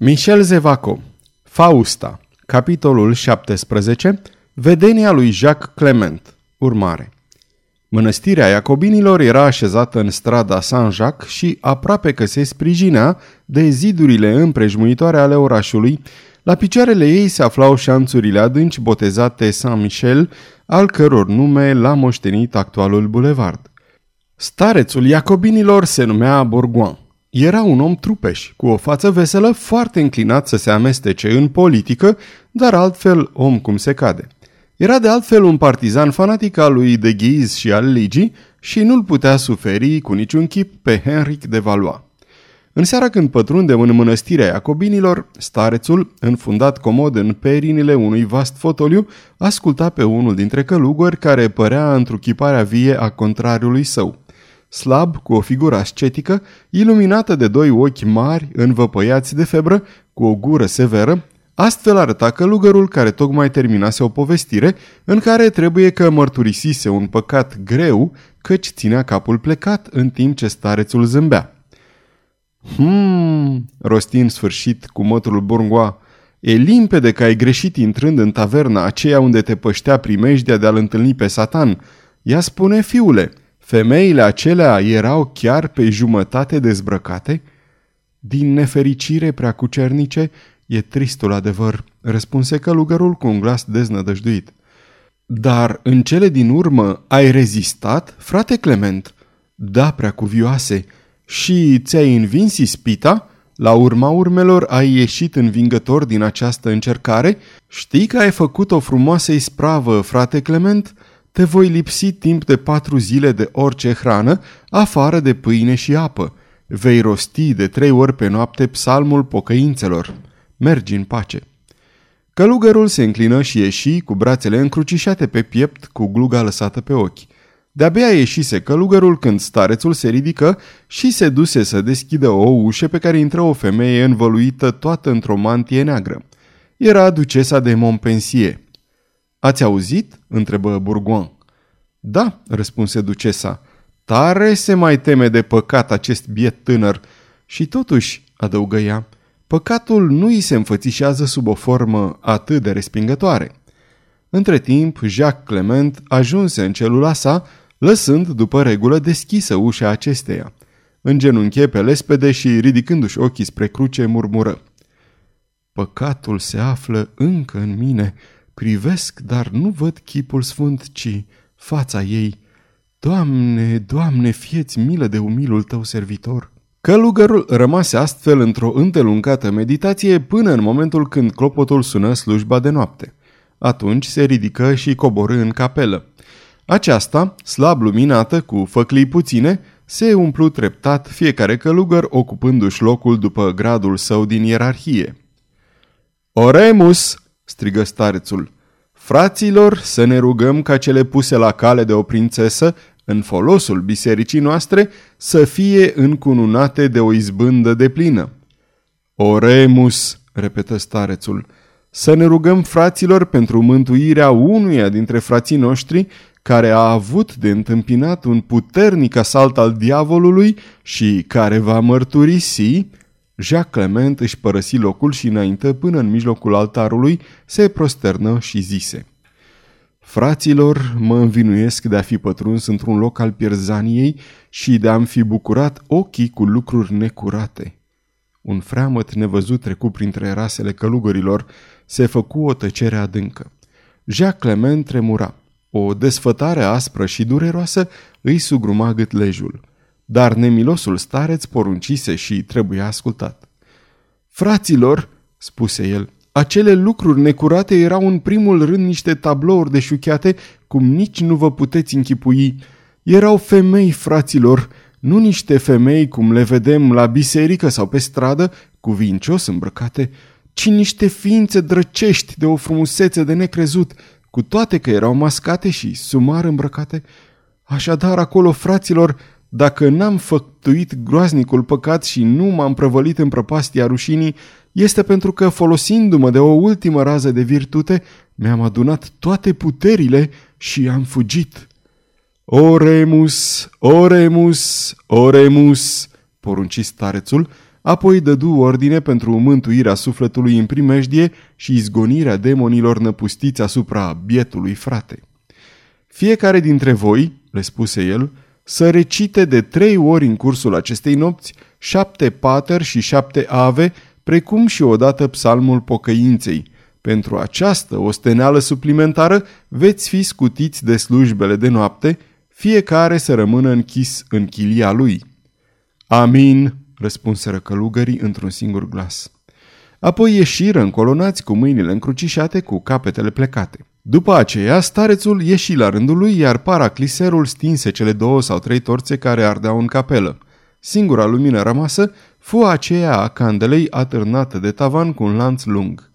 Michel Zevaco Fausta Capitolul 17 Vedenia lui Jacques Clement Urmare Mănăstirea Iacobinilor era așezată în strada Saint-Jacques și aproape că se sprijinea de zidurile împrejmuitoare ale orașului. La picioarele ei se aflau șanțurile adânci botezate Saint-Michel, al căror nume l-a moștenit actualul bulevard. Starețul Iacobinilor se numea Bourgoin. Era un om trupeș, cu o față veselă, foarte înclinat să se amestece în politică, dar altfel om cum se cade. Era de altfel un partizan fanatic al lui de Ghiz și al Ligii și nu-l putea suferi cu niciun chip pe Henric de Valois. În seara când pătrundem în mănăstirea Iacobinilor, starețul, înfundat comod în perinile unui vast fotoliu, asculta pe unul dintre călugări care părea întruchiparea vie a contrariului său slab, cu o figură ascetică, iluminată de doi ochi mari, învăpăiați de febră, cu o gură severă, astfel arăta călugărul care tocmai terminase o povestire în care trebuie că mărturisise un păcat greu, căci ținea capul plecat în timp ce starețul zâmbea. Hmm, rosti în sfârșit cu mătrul Bourgois, e limpede că ai greșit intrând în taverna aceea unde te păștea primejdea de a-l întâlni pe satan. Ea spune, fiule, Femeile acelea erau chiar pe jumătate dezbrăcate? Din nefericire prea cucernice, e tristul adevăr, răspunse călugărul cu un glas deznădăjduit. Dar în cele din urmă ai rezistat, frate Clement? Da, prea cuvioase. Și ți-ai învins ispita? La urma urmelor ai ieșit învingător din această încercare? Știi că ai făcut o frumoasă ispravă, frate Clement? Te voi lipsi timp de patru zile de orice hrană, afară de pâine și apă. Vei rosti de trei ori pe noapte psalmul pocăințelor. Mergi în pace. Călugărul se înclină și ieși cu brațele încrucișate pe piept, cu gluga lăsată pe ochi. De-abia ieșise călugărul când starețul se ridică și se duse să deschidă o ușă pe care intră o femeie învăluită toată într-o mantie neagră. Era ducesa de Montpensier. Ați auzit?" întrebă Bourgoin. Da," răspunse ducesa. Tare se mai teme de păcat acest biet tânăr. Și totuși, adăugă ea, păcatul nu îi se înfățișează sub o formă atât de respingătoare. Între timp, Jacques Clement ajunse în celula sa, lăsând după regulă deschisă ușa acesteia. Îngenunche pe lespede și, ridicându-și ochii spre cruce, murmură. Păcatul se află încă în mine, Privesc, dar nu văd chipul sfânt, ci fața ei. Doamne, Doamne, fieți milă de umilul tău servitor. Călugărul rămase astfel într-o întelungată meditație până în momentul când clopotul sună slujba de noapte. Atunci se ridică și coborâ în capelă. Aceasta, slab luminată, cu făclii puține, se umplu treptat, fiecare călugăr ocupându-și locul după gradul său din ierarhie. Oremus! Strigă starețul. Fraților, să ne rugăm ca cele puse la cale de o prințesă, în folosul bisericii noastre, să fie încununate de o izbândă de plină. Oremus, repetă starețul, să ne rugăm fraților pentru mântuirea unuia dintre frații noștri care a avut de întâmpinat un puternic asalt al diavolului și care va mărturisi Jacques Clement își părăsi locul și înainte până în mijlocul altarului se prosternă și zise Fraților, mă învinuiesc de a fi pătruns într-un loc al pierzaniei și de a-mi fi bucurat ochii cu lucruri necurate. Un freamăt nevăzut trecu printre rasele călugărilor, se făcu o tăcere adâncă. Jacques Clement tremura. O desfătare aspră și dureroasă îi sugruma gâtlejul dar nemilosul stareț poruncise și trebuia ascultat. Fraților, spuse el, acele lucruri necurate erau în primul rând niște tablouri de șuchiate, cum nici nu vă puteți închipui. Erau femei, fraților, nu niște femei cum le vedem la biserică sau pe stradă, cuvincios îmbrăcate, ci niște ființe drăcești de o frumusețe de necrezut, cu toate că erau mascate și sumar îmbrăcate. Așadar, acolo, fraților, dacă n-am făctuit groaznicul păcat și nu m-am prăvălit în prăpastia rușinii, este pentru că, folosindu-mă de o ultimă rază de virtute, mi-am adunat toate puterile și am fugit. Oremus, oremus, oremus, porunci starețul, apoi dădu ordine pentru mântuirea sufletului în primejdie și izgonirea demonilor năpustiți asupra bietului frate. Fiecare dintre voi, le spuse el, să recite de trei ori în cursul acestei nopți șapte pater și șapte ave, precum și odată psalmul pocăinței. Pentru această osteneală suplimentară veți fi scutiți de slujbele de noapte, fiecare să rămână închis în chilia lui. Amin, răspunseră călugării într-un singur glas. Apoi ieșiră încolonați cu mâinile încrucișate, cu capetele plecate. După aceea, starețul ieși la rândul lui, iar paracliserul stinse cele două sau trei torțe care ardeau în capelă. Singura lumină rămasă fu aceea a candelei atârnată de tavan cu un lanț lung.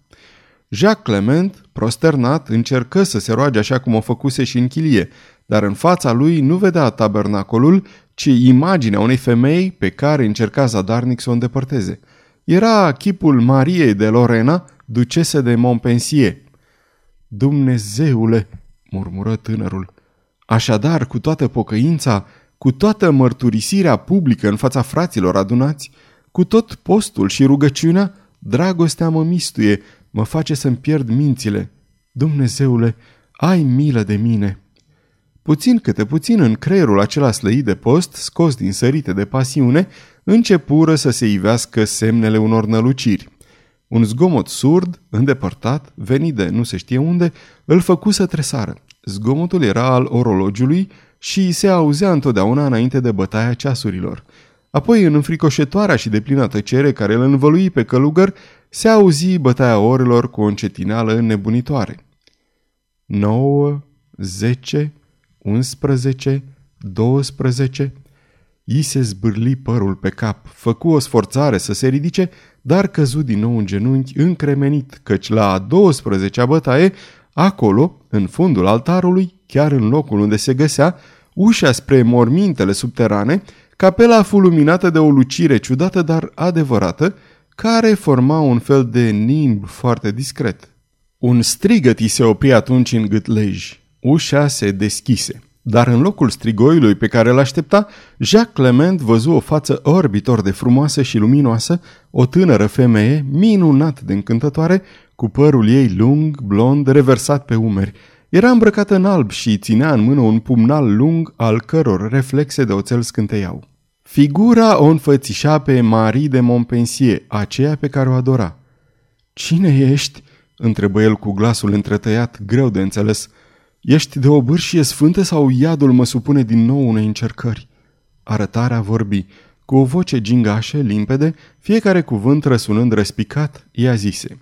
Jacques Clement, prosternat, încercă să se roage așa cum o făcuse și în chilie, dar în fața lui nu vedea tabernacolul, ci imaginea unei femei pe care încerca zadarnic să o îndepărteze. Era chipul Mariei de Lorena, ducese de Montpensier. Dumnezeule, murmură tânărul, așadar, cu toată pocăința, cu toată mărturisirea publică în fața fraților adunați, cu tot postul și rugăciunea, dragostea mă mistuie, mă face să-mi pierd mințile. Dumnezeule, ai milă de mine!' Puțin câte puțin în creierul acela slăit de post, scos din sărite de pasiune, începură să se ivească semnele unor năluciri. Un zgomot surd, îndepărtat, venit de nu se știe unde, îl făcu să tresară. Zgomotul era al orologiului și se auzea întotdeauna înainte de bătaia ceasurilor. Apoi, în înfricoșetoarea și deplină tăcere care îl învălui pe călugăr, se auzi bătaia orelor cu o încetinală înnebunitoare. 9, 10, 11, 12... I se zbârli părul pe cap, făcu o sforțare să se ridice, dar căzu din nou în genunchi încremenit, căci la a 12-a bătaie, acolo, în fundul altarului, chiar în locul unde se găsea, ușa spre mormintele subterane, capela fu luminată de o lucire ciudată, dar adevărată, care forma un fel de nimb foarte discret. Un strigăt i se opri atunci în gâtlej. Ușa se deschise. Dar în locul strigoiului pe care îl aștepta, Jacques Clement văzu o față orbitor de frumoasă și luminoasă, o tânără femeie, minunat de încântătoare, cu părul ei lung, blond, reversat pe umeri. Era îmbrăcată în alb și ținea în mână un pumnal lung al căror reflexe de oțel scânteiau. Figura o înfățișa pe Marie de Montpensier, aceea pe care o adora. Cine ești?" întrebă el cu glasul întretăiat, greu de înțeles. Ești de o bârșie sfântă sau iadul mă supune din nou unei încercări? Arătarea vorbi. Cu o voce gingașă, limpede, fiecare cuvânt răsunând răspicat, ea zise.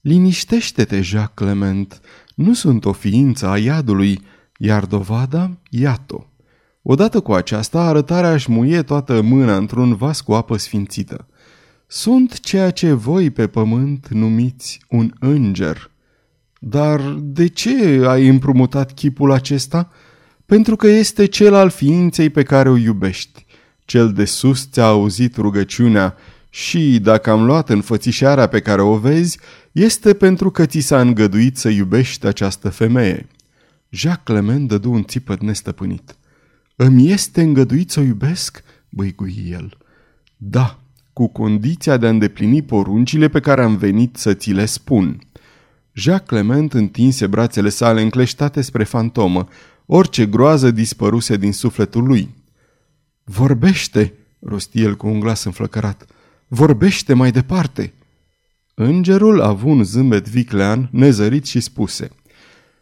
Liniștește-te, Jacques Clement, nu sunt o ființă a iadului, iar dovada, iată. Odată cu aceasta, arătarea își muie toată mâna într-un vas cu apă sfințită. Sunt ceea ce voi pe pământ numiți un înger. Dar de ce ai împrumutat chipul acesta? Pentru că este cel al ființei pe care o iubești. Cel de sus ți-a auzit rugăciunea și, dacă am luat înfățișarea pe care o vezi, este pentru că ți s-a îngăduit să iubești această femeie. Jacques Clement dădu un țipăt nestăpânit. Îmi este îngăduit să o iubesc?" băigui el. Da, cu condiția de a îndeplini poruncile pe care am venit să ți le spun." Jacques Clement întinse brațele sale încleștate spre fantomă. Orice groază dispăruse din sufletul lui. Vorbește, rosti el cu un glas înflăcărat. Vorbește mai departe. Îngerul a avut un zâmbet viclean, nezărit și spuse.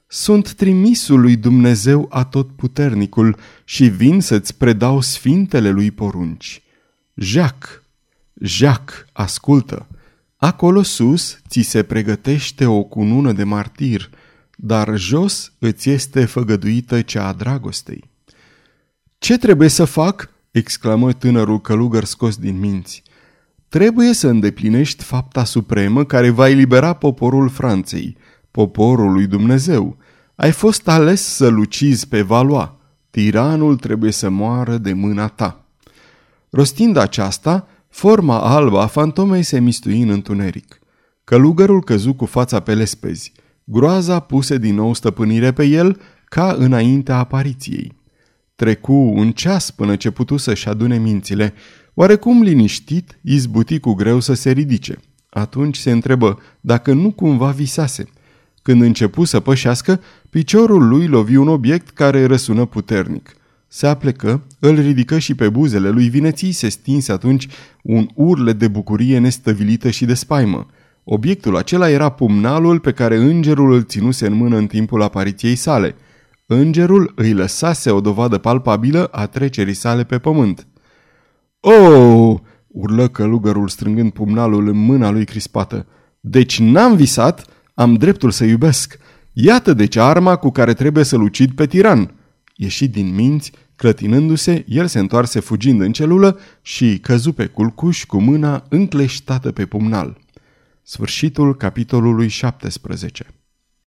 Sunt trimisul lui Dumnezeu atotputernicul și vin să-ți predau sfintele lui porunci. Jacques, Jacques, ascultă! Acolo sus ți se pregătește o cunună de martir, dar jos îți este făgăduită cea a dragostei. Ce trebuie să fac?" exclamă tânărul călugăr scos din minți. Trebuie să îndeplinești fapta supremă care va elibera poporul Franței, poporul lui Dumnezeu. Ai fost ales să lucizi pe Valois. Tiranul trebuie să moară de mâna ta. Rostind aceasta, Forma albă a fantomei se mistui în întuneric. Călugărul căzu cu fața pe lespezi. Groaza puse din nou stăpânire pe el ca înaintea apariției. Trecu un ceas până ce putu să-și adune mințile. Oarecum liniștit, izbuti cu greu să se ridice. Atunci se întrebă dacă nu cumva visase. Când începu să pășească, piciorul lui lovi un obiect care răsună puternic. Se aplecă, îl ridică și pe buzele lui vineții se stinse atunci un urle de bucurie nestăvilită și de spaimă. Obiectul acela era pumnalul pe care îngerul îl ținuse în mână în timpul apariției sale. Îngerul îi lăsase o dovadă palpabilă a trecerii sale pe pământ. Oh!" urlă călugărul strângând pumnalul în mâna lui crispată. Deci n-am visat, am dreptul să iubesc. Iată deci arma cu care trebuie să-l ucid pe tiran." Ieșit din minți, clătinându-se, el se întoarse fugind în celulă și căzu pe culcuș cu mâna încleștată pe pumnal. Sfârșitul capitolului 17